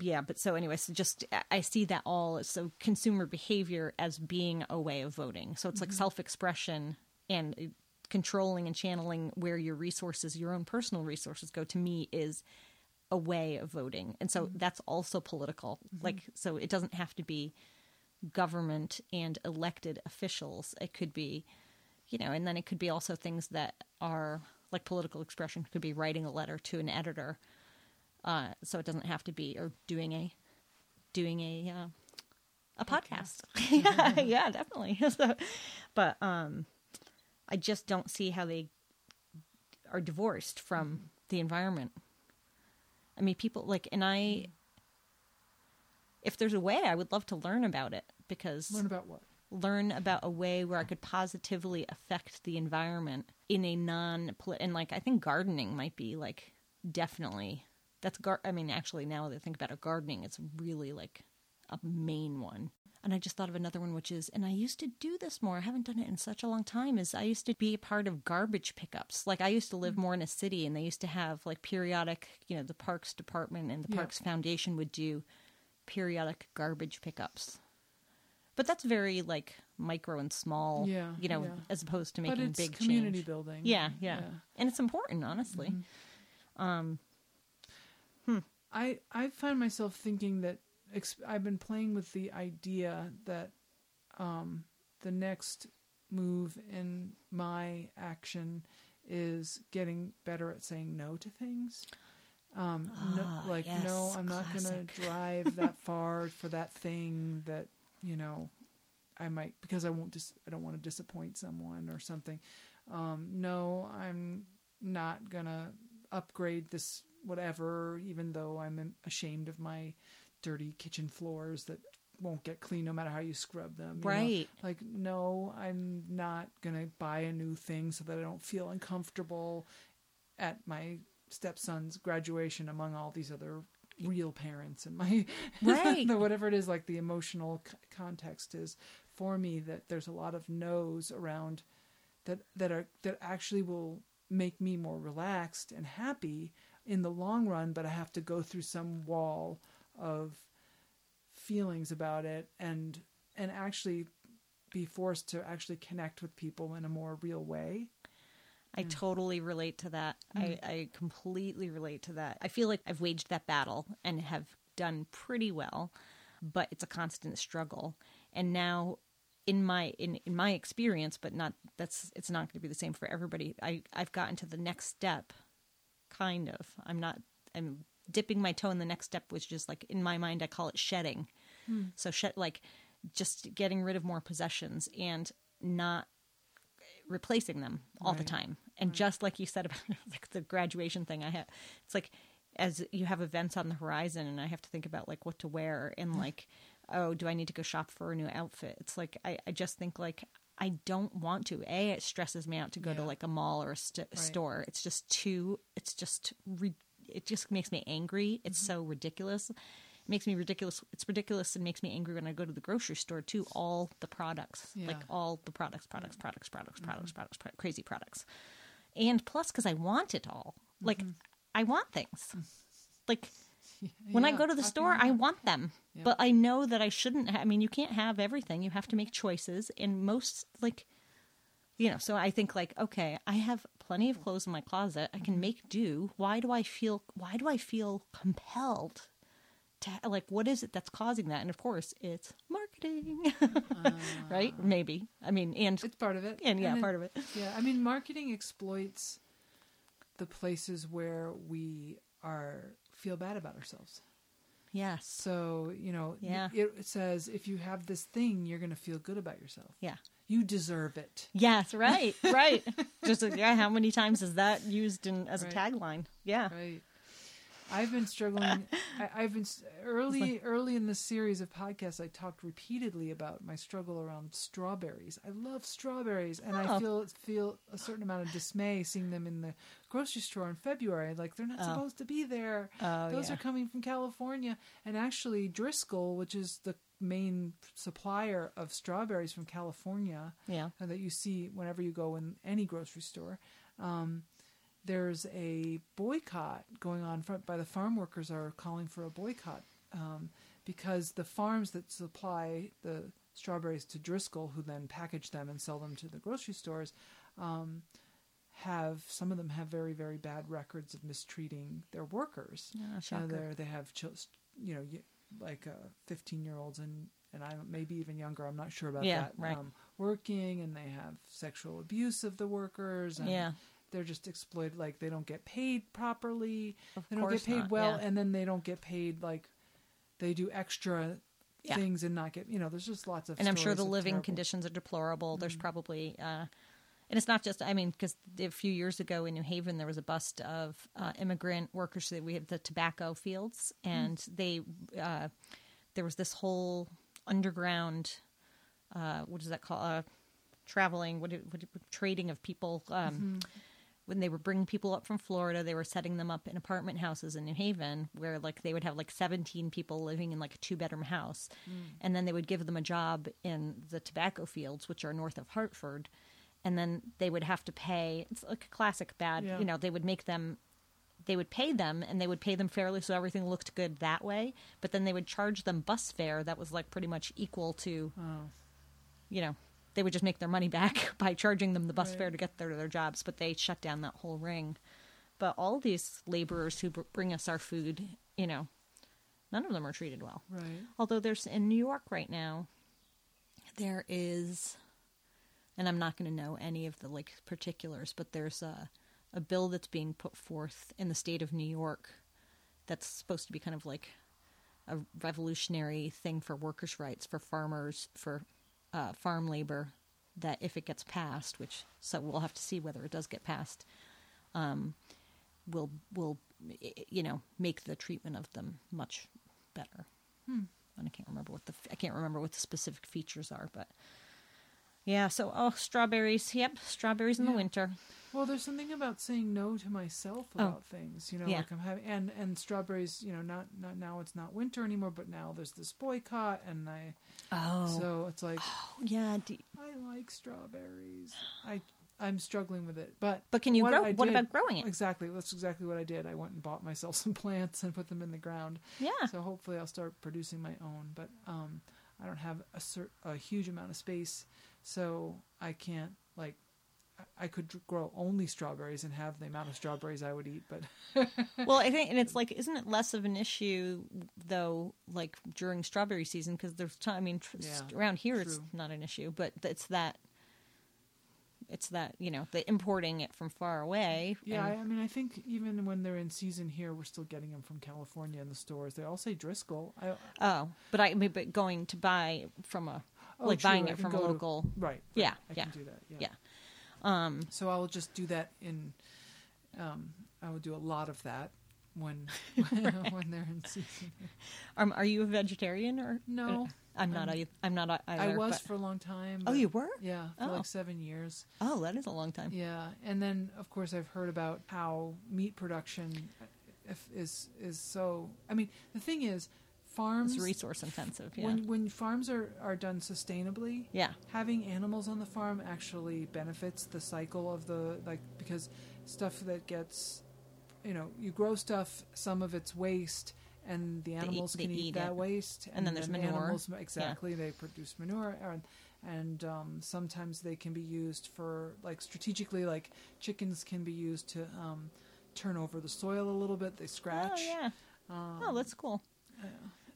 yeah, but so anyway, so just I- see that all as so consumer behavior as being a way of voting. So it's like mm-hmm. self expression and uh, controlling and channeling where your resources, your own personal resources, go. To me, is a way of voting, and so mm-hmm. that's also political. Mm-hmm. Like so, it doesn't have to be government and elected officials. It could be, you know, and then it could be also things that are like political expression. Could be writing a letter to an editor, uh, so it doesn't have to be or doing a doing a uh, a podcast. yeah, yeah, definitely. so, but um, I just don't see how they are divorced from the environment. I mean, people like, and I. If there's a way, I would love to learn about it because Learn about what? learn about a way where I could positively affect the environment in a non and like I think gardening might be like definitely that's gar I mean actually now that I think about it gardening it's really like a main one. And I just thought of another one which is and I used to do this more. I haven't done it in such a long time is I used to be a part of garbage pickups. Like I used to live more in a city and they used to have like periodic, you know, the parks department and the Yeah. parks foundation would do periodic garbage pickups but that's very like micro and small. Yeah, you know, yeah. as opposed to but making it's big community change. building. Yeah, yeah, and it's important, honestly. Um, I I find myself thinking that ex- I've been playing with the idea that um, the next move in my action is getting better at saying no to things. Um, no, Ah, like no, I'm not going to drive that far for that thing that you know I might because I won't dis- I don't want to disappoint someone or something. Um, no, I'm not gonna upgrade this whatever, even though I'm ashamed of my dirty kitchen floors that won't get clean no matter how you scrub them. you know? Right. Like, no, I'm not gonna buy a new thing so that I don't feel uncomfortable at my stepson's graduation among all these other real parents and my Right. whatever it is like the emotional c- context is for me that there's a lot of no's around that that are that actually will make me more relaxed and happy in the long run but I have to go through some wall of feelings about it and and actually be forced to actually connect with people in a more real way I mm. totally relate to that. Mm. I, I completely relate to that. I feel like I've waged that battle and have done pretty well, but it's a constant struggle. And now in my in, in my experience, but not that's it's not going to be the same for everybody. I I've gotten to the next step kind of. I'm not I'm dipping my toe in the next step which just like in my mind I call it shedding. Hmm. So shed like just getting rid of more possessions and not replacing them all the time. And just like you said about like the graduation thing, I have it's like as you have events on the horizon, and I have to think about like what to wear and hmm. like, oh, do I need to go shop for a new outfit? It's like I, I just think like I don't want to. A, it stresses me out to go to like a mall or a st- store. It's just too. It's just re- it just makes me angry. It's Mm-hmm. so ridiculous. It makes me ridiculous. It's ridiculous and makes me angry when I go to the grocery store too. All the products, like Yeah. Mm-hmm. all the products, products, products, products, products, products, pro- crazy products, and plus because I want it all. Like I want things. Like when I go to the store, I want them, Yeah. but I know that I shouldn't. Ha- I mean, you can't have everything. You have to make choices, and most like, you know. So I think like, okay, I have plenty of clothes in my closet. I Mm-hmm. can make do. Why do I feel? Why do I feel compelled? To, like what is it that's causing that and of course it's marketing right maybe i mean and it's part of it and yeah it- part of it Yeah, I mean, marketing exploits the places where we are feel bad about ourselves. yes So you know, Yeah. it, says if you have this thing, you're going to feel good about yourself. yeah You deserve it. Yes, right, right. Just yeah, how many times is that used in as a tagline? Yeah, Right. I've been struggling. I, I've been early, early in this series of podcasts. I talked repeatedly about my struggle around strawberries. I love strawberries, and I Oh. feel feel a certain amount of dismay seeing them in the grocery store in February. Like they're not Oh. supposed to be there. Oh, Those yeah. are coming from California, and actually Driscoll, which is the main supplier of strawberries from California, yeah. uh, that you see whenever you go in any grocery store. Um, there's a boycott going on front by the farm workers are calling for a boycott um, because the farms that supply the strawberries to Driscoll, who then package them and sell them to the grocery stores, um, have some of them have very very bad records of mistreating their workers. Yeah, You know, they're, have you know like uh, 15 year olds and and I maybe even younger. I'm not sure about Yeah, that. right. Um, working and they have sexual abuse of the workers. And Yeah. They're just exploited. Like they don't get paid properly. Of they don't get paid not, well, yeah. and then they don't get paid like they do extra Yeah. things and not get. You know, there's just lots of. and I'm sure the living terrible- Mm-hmm. conditions are deplorable. There's probably, uh, and it's not just. I mean, because a few years ago in New Haven, there was a bust of uh, immigrant workers that we had the tobacco fields, Mm. and they uh, there was this whole underground. Uh, what is that called? Uh, traveling, what, what, what trading of people. Um, Mm-hmm. When they were bringing people up from Florida, they were setting them up in apartment houses in New Haven, where like they would have like seventeen people living in like a two bedroom house, mm. and then they would give them a job in the tobacco fields, which are north of Hartford, and then they would have to pay. It's like a classic bad, Yeah. you know. They would make them they would pay them and they would pay them fairly so everything looked good that way but then they would charge them bus fare that was like pretty much equal to Oh, you know they would just make their money back by charging them the bus Right. fare to get there to their jobs but they shut down that whole ring but all these laborers who br- bring us our food you know none of them are treated well right. although there's in new york right now there is and i'm not going to know any of the like particulars but there's a, a bill that's being put forth in the state of new york that's supposed to be kind of like a revolutionary thing for workers' rights, for farmers, for uh, farm labor. That if it gets passed, which so we'll have to see whether it does get passed, um, will will you know make the treatment of them much better. And I can't remember what the I can't remember what the specific features are, but yeah. So oh, strawberries. Yep, strawberries in the winter. Well, there's something about saying no to myself Oh. about things, you know, Yeah. like I'm having and and strawberries, you know, not not now it's not winter anymore, but now there's this boycott, and I Oh, so it's like Oh, yeah. I like strawberries. I I'm struggling with it, but but can you what grow? I What did- about growing it? Exactly, that's exactly what I did. I went and bought myself some plants and put them in the ground. Yeah. So hopefully I'll start producing my own, but um, I don't have a cer- a huge amount of space, so I can't like. I- could grow only strawberries and have the amount of strawberries I would eat, but well, I think, and it's like, isn't it less of an issue though, like during strawberry season? Because there's, time, I mean, tr- Yeah, around here it's not an issue, but it's that, it's that you know, the importing it from far away. yeah, I, I mean, I think even when they're in season here, we're still getting them from California in the stores. They all say Driscoll. I, oh, but I, mean, but going to buy from a, oh, like true, buying I it from a go to- local, right, right, Yeah, I yeah, can do that. Yeah. yeah. Um, So I'll just do that in. Um, I will do a lot of that when when they're in season. um, are you a vegetarian or No, I'm not. I'm- I, I'm not. Either, I was but- for a long time. oh, you were? Yeah, for Oh. like seven years. Oh, that is a long time. Yeah, and then of course I've heard about how meat production is is so. I mean, the thing is, farms It's resource intensive. Yeah. when when farms are are done sustainably, yeah. having animals on the farm actually benefits the cycle of the like because stuff that gets you know you grow stuff some of it's waste and the animals they can eat, eat that it. waste And then there's manure. animals exactly they produce manure and and um, sometimes they can be used for like strategically like chickens can be used to um, turn over the soil a little bit they scratch Oh yeah. um, Oh, that's cool.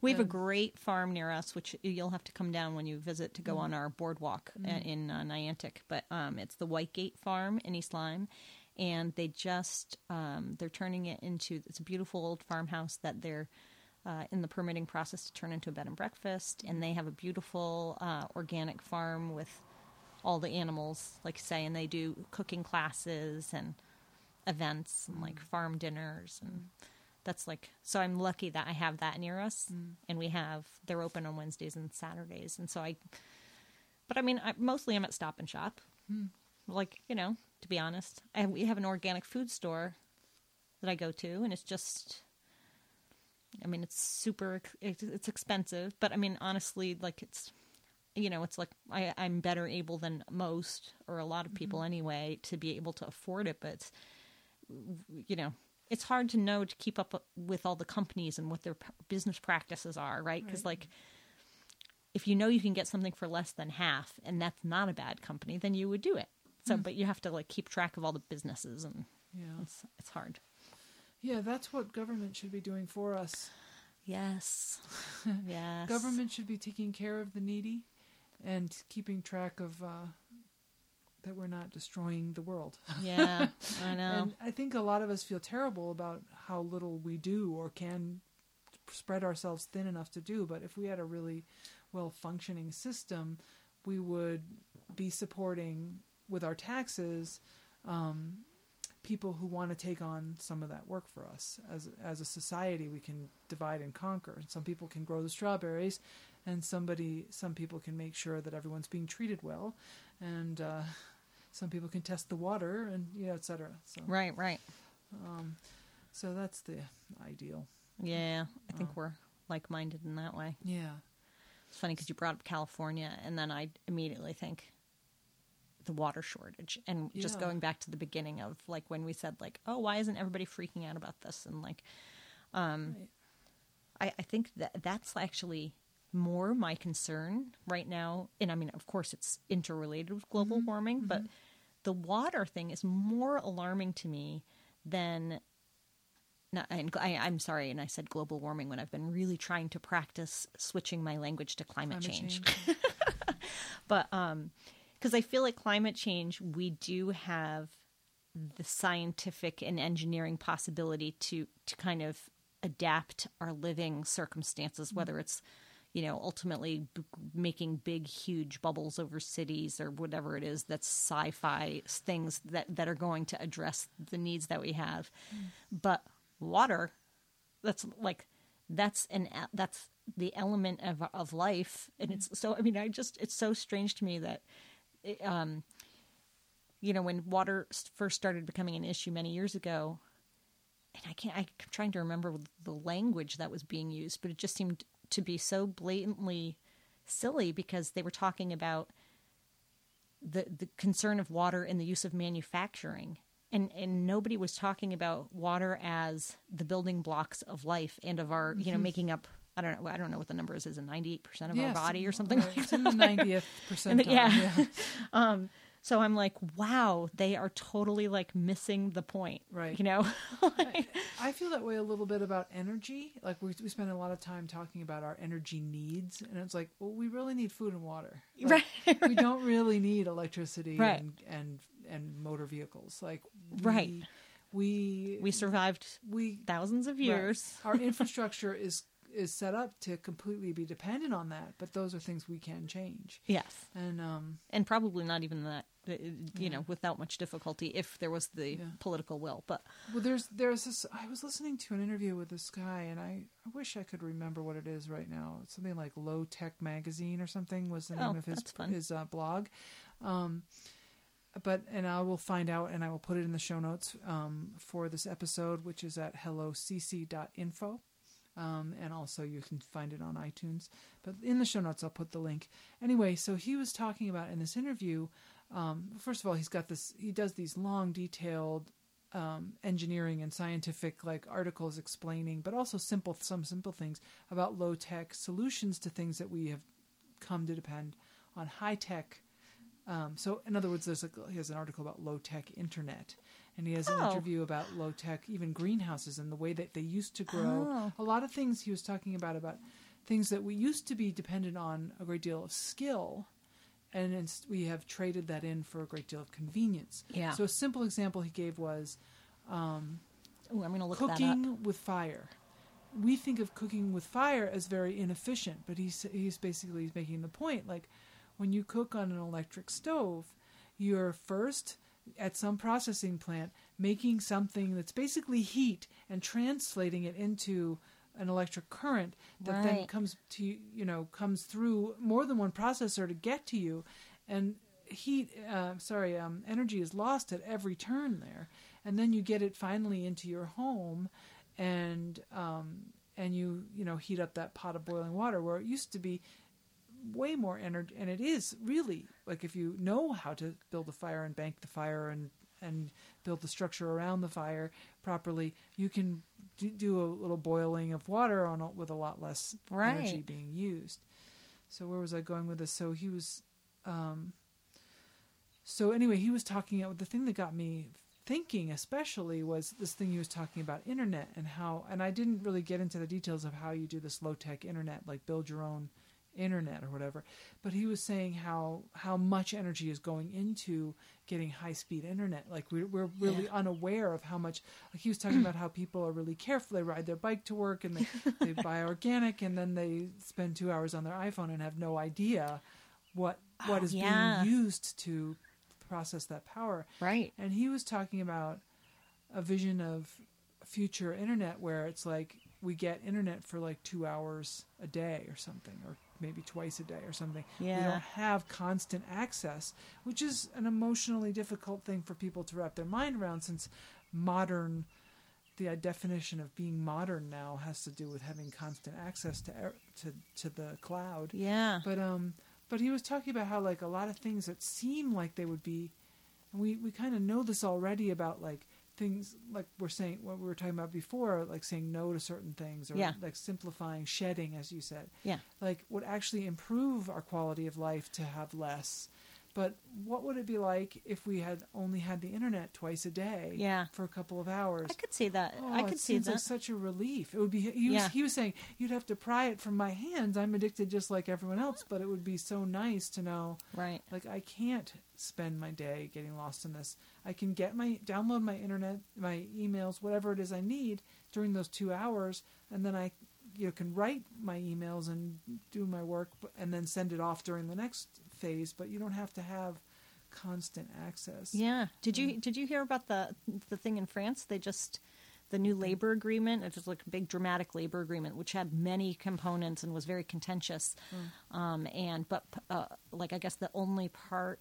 We have a great farm near us, which you'll have to come down when you visit to go Mm-hmm. on our boardwalk uh in uh, Niantic. But um, it's the Whitegate Farm in East Lyme, and they just um, they're turning it into it's a beautiful old farmhouse that they're uh, in the permitting process to turn into a bed and breakfast, and they have a beautiful uh, organic farm with all the animals, like you say, and they do cooking classes and events and like farm dinners and that's like so i'm lucky that i have that near us mm. and we have they're open on wednesdays and saturdays and so i but i mean I, mostly i'm at stop and shop. Hmm. Like you know to be honest I, we have an organic food store that i go to and it's just i mean it's super it's, it's expensive but i mean honestly like it's you know it's like I, i'm better able than most or a lot of people mm-hmm. anyway to be able to afford it but you know it's hard to know to keep up with all the companies and what their p- business practices are right? Because Right. like if you know you can get something for less than half and that's not a bad company then you would do it. So but you have to like keep track of all the businesses and yeah. it's it's hard. Yeah that's what government should be doing for us. Yes. Yes. Government should be taking care of the needy and keeping track of uh, that we're not destroying the world. yeah i know And I think a lot of us feel terrible about how little we do or can spread ourselves thin enough to do. But if we had a really well functioning system, we would be supporting with our taxes um, people who want to take on some of that work for us. As as a society, we can divide and conquer. Some people can grow the strawberries, and somebody some people can make sure that everyone's being treated well, and uh, some people can test the water and you know, et cetera. So right right um, so that's the ideal. yeah i think Oh. we're like-minded in that way Yeah. It's funny because you brought up California, and then I immediately think the water shortage and just Yeah. going back to the beginning of like when we said like oh why isn't everybody freaking out about this and like Right. I, I think that that's actually more my concern right now. And I mean, of course, it's interrelated with global mm-hmm. warming, but mm-hmm. the water thing is more alarming to me than. No, and I, I'm sorry, and I said global warming when I've been really trying to practice switching my language to climate, Climate change. change. But um, because I feel like climate change, we do have the scientific and engineering possibility to to kind of adapt our living circumstances, whether mm-hmm. it's you know ultimately b- making big huge bubbles over cities or whatever it is that's sci-fi things that that are going to address the needs that we have. But water that's like that's an that's the element of of life. And it's so i mean i just it's so strange to me that it, um you know when water first started becoming an issue many years ago and i can't i'm trying to remember the language that was being used but it just seemed to be so blatantly silly because they were talking about the the concern of water and the use of manufacturing and and nobody was talking about water as the building blocks of life and of our you know making up I don't know I don't know what the number is is it 98% of our body or something right. like the 90th And percentile. yeah. yeah. um so I'm like wow they are totally like missing the point Right. you know I feel that way a little bit about energy. Like we we spend a lot of time talking about our energy needs, and it's like, well, we really need food and water. Like, right we don't really need electricity Right. and, and and motor vehicles. Like we, Right. We we survived we thousands of right. years Our infrastructure is is set up to completely be dependent on that, but those are things we can change. yes And um, and probably not even that you Yeah. know without much difficulty if there was the Yeah. political will but Well, there's there's this. I was listening to an interview with this guy, and I, I wish I could remember what it is right now. It's something like Low Tech Magazine or something was the name Oh, of his his uh, blog. Um, but and I will find out, and I will put it in the show notes um, for this episode, which is at hellocc.info. Um, and also you can find it on iTunes. But in the show notes, I'll put the link. Anyway, so he was talking about in this interview. Um, first of all, he's got this. He does these long, detailed um, engineering and scientific like articles explaining, but also simple some simple things about low tech solutions to things that we have come to depend on high tech. Um, so, in other words, there's a, he has an article about low tech internet, and he has an Oh. interview about low tech even greenhouses and the way that they used to grow. Oh. A lot of things he was talking about about things that we used to be dependent on a great deal of skill, and inst- we have traded that in for a great deal of convenience. Yeah. So a simple example he gave was um, Ooh, I'm going to look that up. cooking with fire. We think of cooking with fire as very inefficient, but he's he's basically making the point like when you cook on an electric stove, you're first at some processing plant making something that's basically heat and translating it into an electric current that then comes to you you know comes through more than one processor to get to you. And heat uh, sorry um, energy is lost at every turn there. And then you get it finally into your home and um, and you you know heat up that pot of boiling water where it used to be way more energy and it is really like if you know how to build a fire and bank the fire and and build the structure around the fire properly you can do, do a little boiling of water on it with a lot less energy being used. So where was i going with this? So he was um so anyway he was talking about the thing that got me thinking especially was this thing he was talking about internet and how and i didn't really get into the details of how you do this low tech internet like build your own internet or whatever but he was saying how how much energy is going into getting high speed internet like we're, we're really Yeah. unaware of how much like he was talking about how people are really careful they ride their bike to work and they, they buy organic and then they spend two hours on their iphone and have no idea what oh, what Oh, is yeah. being used to process that power Right. and he was talking about a vision of future internet where it's like we get internet for like two hours a day or something, or maybe twice a day or something. Yeah. We don't have constant access, which is an emotionally difficult thing for people to wrap their mind around since modern the uh, definition of being modern now has to do with having constant access to to to the cloud Yeah. but um but he was talking about how like a lot of things that seem like they would be, and we we kind of know this already about like things like we're saying what we were talking about before, like saying no to certain things or Yeah. like simplifying, shedding, as you said, Yeah. like would actually improve our quality of life to have less. But what would it be like if we had only had the internet twice a day Yeah. for a couple of hours? I could see that. Oh, I it could see seems that. like such a relief. It would be. He was, Yeah. he was saying you'd have to pry it from my hands. I'm addicted just like everyone else, but it would be so nice to know, right. like I can't spend my day getting lost in this. I can get my download my internet, my emails, whatever it is I need during those two hours, and then I, you know, can write my emails and do my work, and then send it off during the next phase. But you don't have to have constant access. Yeah. Did you Mm. did you hear about the the thing in France? They just the new labor agreement. It was like a big dramatic labor agreement, which had many components and was very contentious. Mm. Um, and but uh, like I guess the only part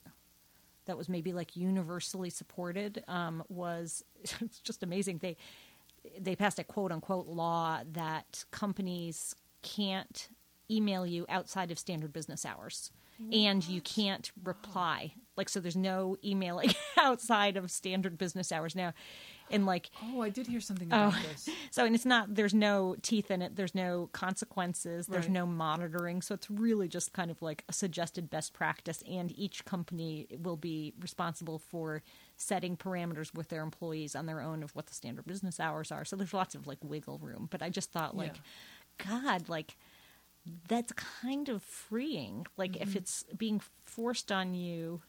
that was maybe like universally supported um, was it's just amazing. They they passed a quote unquote law that companies can't email you outside of standard business hours and you can't reply like so there's no emailing outside of standard business hours now and like Oh, I did hear something oh. about Oh. this. so and it's not there's no teeth in it there's no consequences there's Right. no monitoring so it's really just kind of like a suggested best practice and each company will be responsible for setting parameters with their employees on their own of what the standard business hours are so there's lots of like wiggle room but i just thought like god like that's kind of freeing like if Mm-hmm. it's being forced on you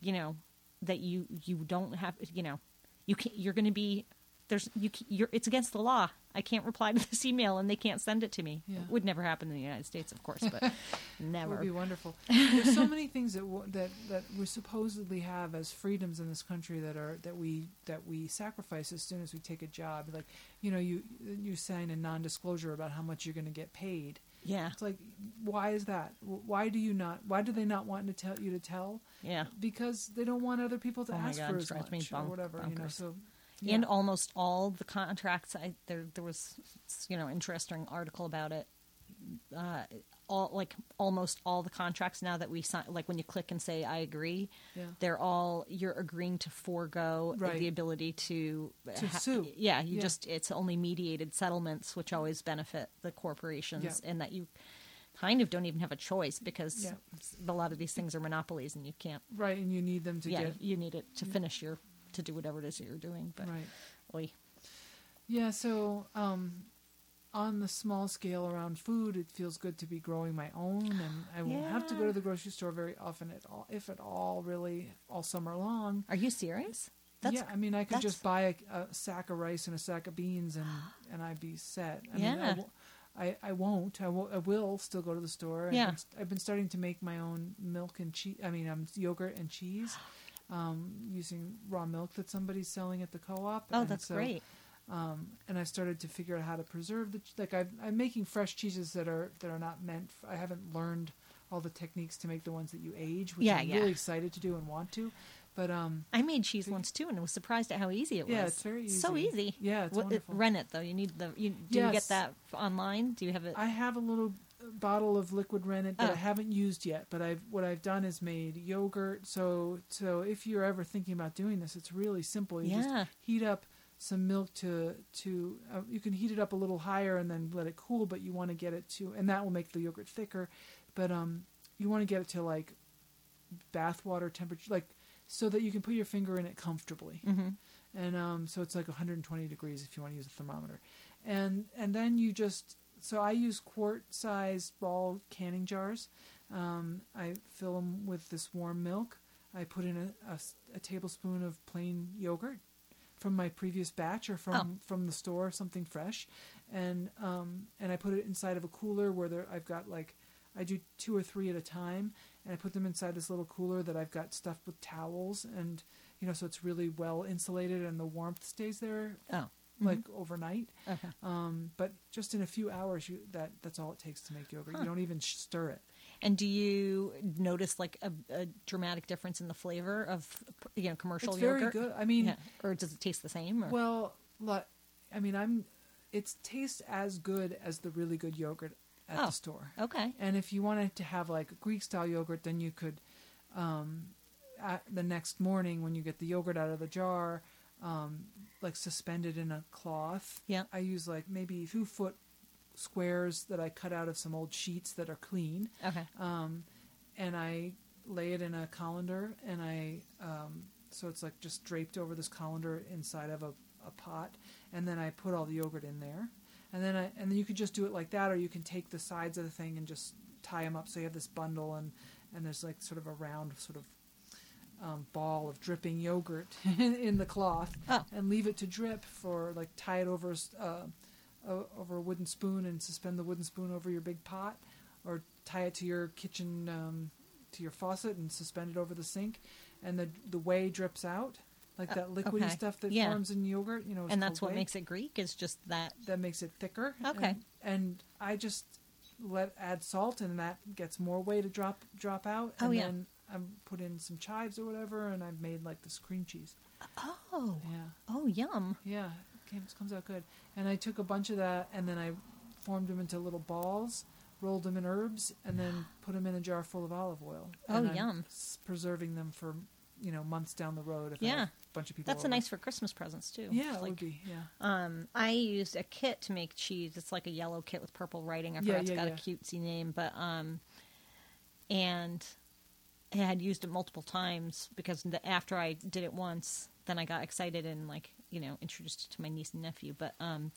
you know that you you don't have you know you can you're going to be there's you you're it's against the law i can't reply to this email and they can't send it to me Yeah. it would never happen in the united states of course but That never would be wonderful. There's so many things that w- that that we supposedly have as freedoms in this country that are that we that we sacrifice as soon as we take a job. Like, you know, you you sign a non-disclosure about how much you're going to get paid. Yeah It's like, why is that? Why do you not? Why do they not want to tell you to tell? yeah Because they don't want other people to Oh ask God, for as much or whatever. You know, so and yeah. almost all the contracts I there there was you know interesting article about it uh all like almost all the contracts now that we sign like when you click and say I agree Yeah. they're all you're agreeing to forego Right. the ability to To sue. yeah you Yeah. just it's only mediated settlements which always benefit the corporations Yeah. and that you kind of don't even have a choice because Yeah. a lot of these things are monopolies and you can't right, and you need them to yeah get you need it to finish your to do whatever it is that you're doing but right. oy. Yeah, so um, on the small scale around food, it feels good to be growing my own, and I won't have to go to the grocery store very often at all, if at all, really, all summer long. Are you serious? yeah, I mean, I could just buy a, a sack of rice and a sack of beans, and and I'd be set. I Yeah. wo- I, I won't. I, will still go to the store. I've Yeah. been, st- I've been starting to make my own milk and cheese. I mean, um, yogurt and cheese, um, using raw milk that somebody's selling at the co-op. Oh, and that's so- great. Um, and I started to figure out how to preserve the like I've, I'm making fresh cheeses that are that are not meant. I haven't learned all the techniques to make the ones that you age, which Yeah, I'm yeah. really excited to do and want to. But um, I made cheese once too, and I was surprised at how easy it was. Yeah, it's very easy. So easy. Yeah, it's What- wonderful. Rennet though, you need the. You, do you get that online? Do you have it? I have a little bottle of liquid rennet that Oh. I haven't used yet. But I've what I've done is made yogurt. So so if you're ever thinking about doing this, it's really simple. You Yeah. just heat up some milk to to uh, you can heat it up a little higher and then let it cool but you want to get it to and that will make the yogurt thicker but um you want to get it to like bath water temperature like so that you can put your finger in it comfortably. Hmm and um, so it's like 120 degrees if you want to use a thermometer. And and then you just so i use quart sized ball canning jars. Um, i fill them with this warm milk. I put in a a tablespoon of plain yogurt from my previous batch or from Oh. from the store something fresh and um, and i put it inside of a cooler where there i've got like i do two or three at a time and i put them inside this little cooler that i've got stuffed with towels and you know so it's really well insulated and the warmth stays there Oh. like overnight Okay. um, but just in a few hours you that that's all it takes to make yogurt Huh. you don't even sh- stir it And do you notice like a, a dramatic difference in the flavor of you know commercial it's very yogurt? good i mean Yeah. Or does it taste the same? Or? well i mean i'm it tastes as good as the really good yogurt at Oh. the store. Okay. And if you wanted to have like Greek style yogurt, then you could, um, the next morning when you get the yogurt out of the jar, um, like suspend it in a cloth. Yeah. I use like maybe two foot squares that I cut out of some old sheets that are clean, Okay. um, and I lay it in a colander, and I um, so it's like just draped over this colander inside of a, a pot, and then I put all the yogurt in there, and then I and then you could just do it like that, or you can take the sides of the thing and just tie them up so you have this bundle, and and there's like sort of a round sort of um, ball of dripping yogurt in the cloth, Oh. and leave it to drip for like tie it over uh, o- over a wooden spoon and suspend the wooden spoon over your big pot, or tie it to your kitchen um, to your faucet and suspend it over the sink, and the the whey drips out like Uh, that liquidy okay. stuff that Yeah. forms in yogurt. You know, And that's what whey. makes it Greek is just that. that makes it thicker. Okay. and, and I just let add salt, and that gets more whey to drop drop out. Oh, and yeah. then I put in some chives or whatever, and I've made like this cream cheese. Oh. Yeah. Oh, yum. Yeah, comes, comes out good. And I took a bunch of that and then I formed them into little balls, rolled them in herbs, and then put them in a jar full of olive oil. Oh, and yum. s- preserving them for you know months down the road. If Yeah. a bunch of people. That's a nice for Christmas presents too. Yeah, it like, would be. Yeah. Um, I used a kit to make cheese. It's like a yellow kit with purple writing. I Yeah, forgot it's yeah, got yeah. a cutesy name, but um, and I had used it multiple times because the, after I did it once, then I got excited and like you know introduced it to my niece and nephew. But um,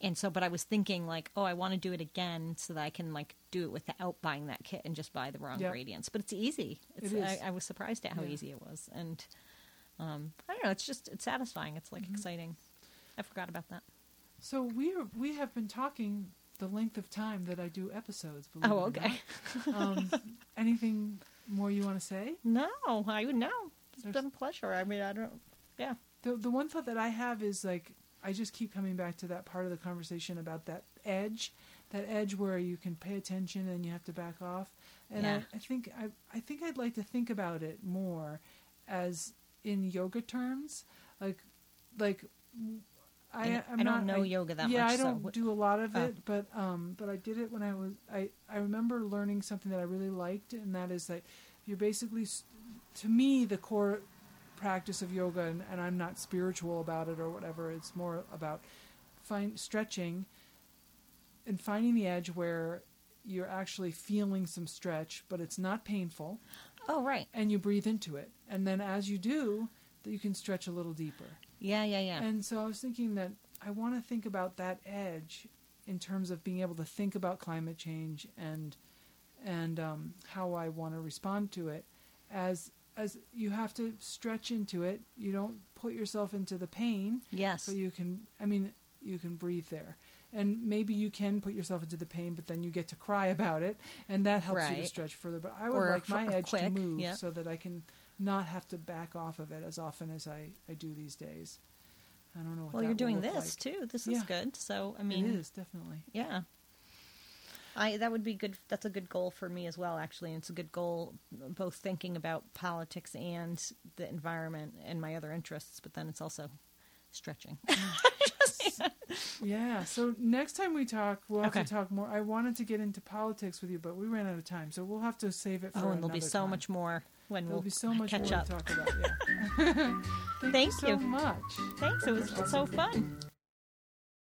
and so, but I was thinking like, oh, I want to do it again so that I can like do it without buying that kit and just buy the wrong Yeah. ingredients. But it's easy. It's, It is. I, I was surprised at how Yeah. easy it was, and um, I don't know. It's just it's satisfying. It's Mm-hmm. like exciting. I forgot about that. So we are, we have been talking the length of time that I do episodes. believe Oh, okay. Um, anything more you want to say? No, I would know. It's There's- been a pleasure. I mean, I don't. Yeah. The the one thought that I have is like I just keep coming back to that part of the conversation about that edge, that edge where you can pay attention and you have to back off. And Yeah. I, I think I I think I'd like to think about it more as in yoga terms, like like I I'm I don't not, know I- yoga that yeah, much, Yeah, I don't what- do a lot of Oh. it, but um, but I did it when I was I I remember learning something that I really liked, and that is that you're basically, to me, the core practice of yoga, and, and I'm not spiritual about it or whatever. It's more about find stretching and finding the edge where you're actually feeling some stretch, but it's not painful, Oh, right. and you breathe into it, and then as you do, that you can stretch a little deeper. Yeah, yeah, yeah. And so I was thinking that I want to think about that edge in terms of being able to think about climate change and and um, how I want to respond to it. As as you have to stretch into it, you don't put yourself into the pain, yes. but you can. I mean, you can breathe there. And maybe you can put yourself into the pain, but then you get to cry about it, and that helps you to stretch further. But I would Or like my f- edge quick, to move yeah. so that I can not have to back off of it as often as I, I do these days. I don't know. What well, that you're doing this like. too. This Yeah. is good. So, I mean, it is definitely. yeah. I that would be good. That's a good goal for me as well. Actually, and it's a good goal, both thinking about politics and the environment and my other interests. But then it's also stretching. Yeah. So next time we talk, we'll have Okay. to talk more. I wanted to get into politics with you, but we ran out of time, so we'll have to save it oh, for. oh, and there'll be so time. much more when There'll we'll be so much catch more up. to talk about. Yeah. Thank, Thank you so you. much. Thanks. It was so fun.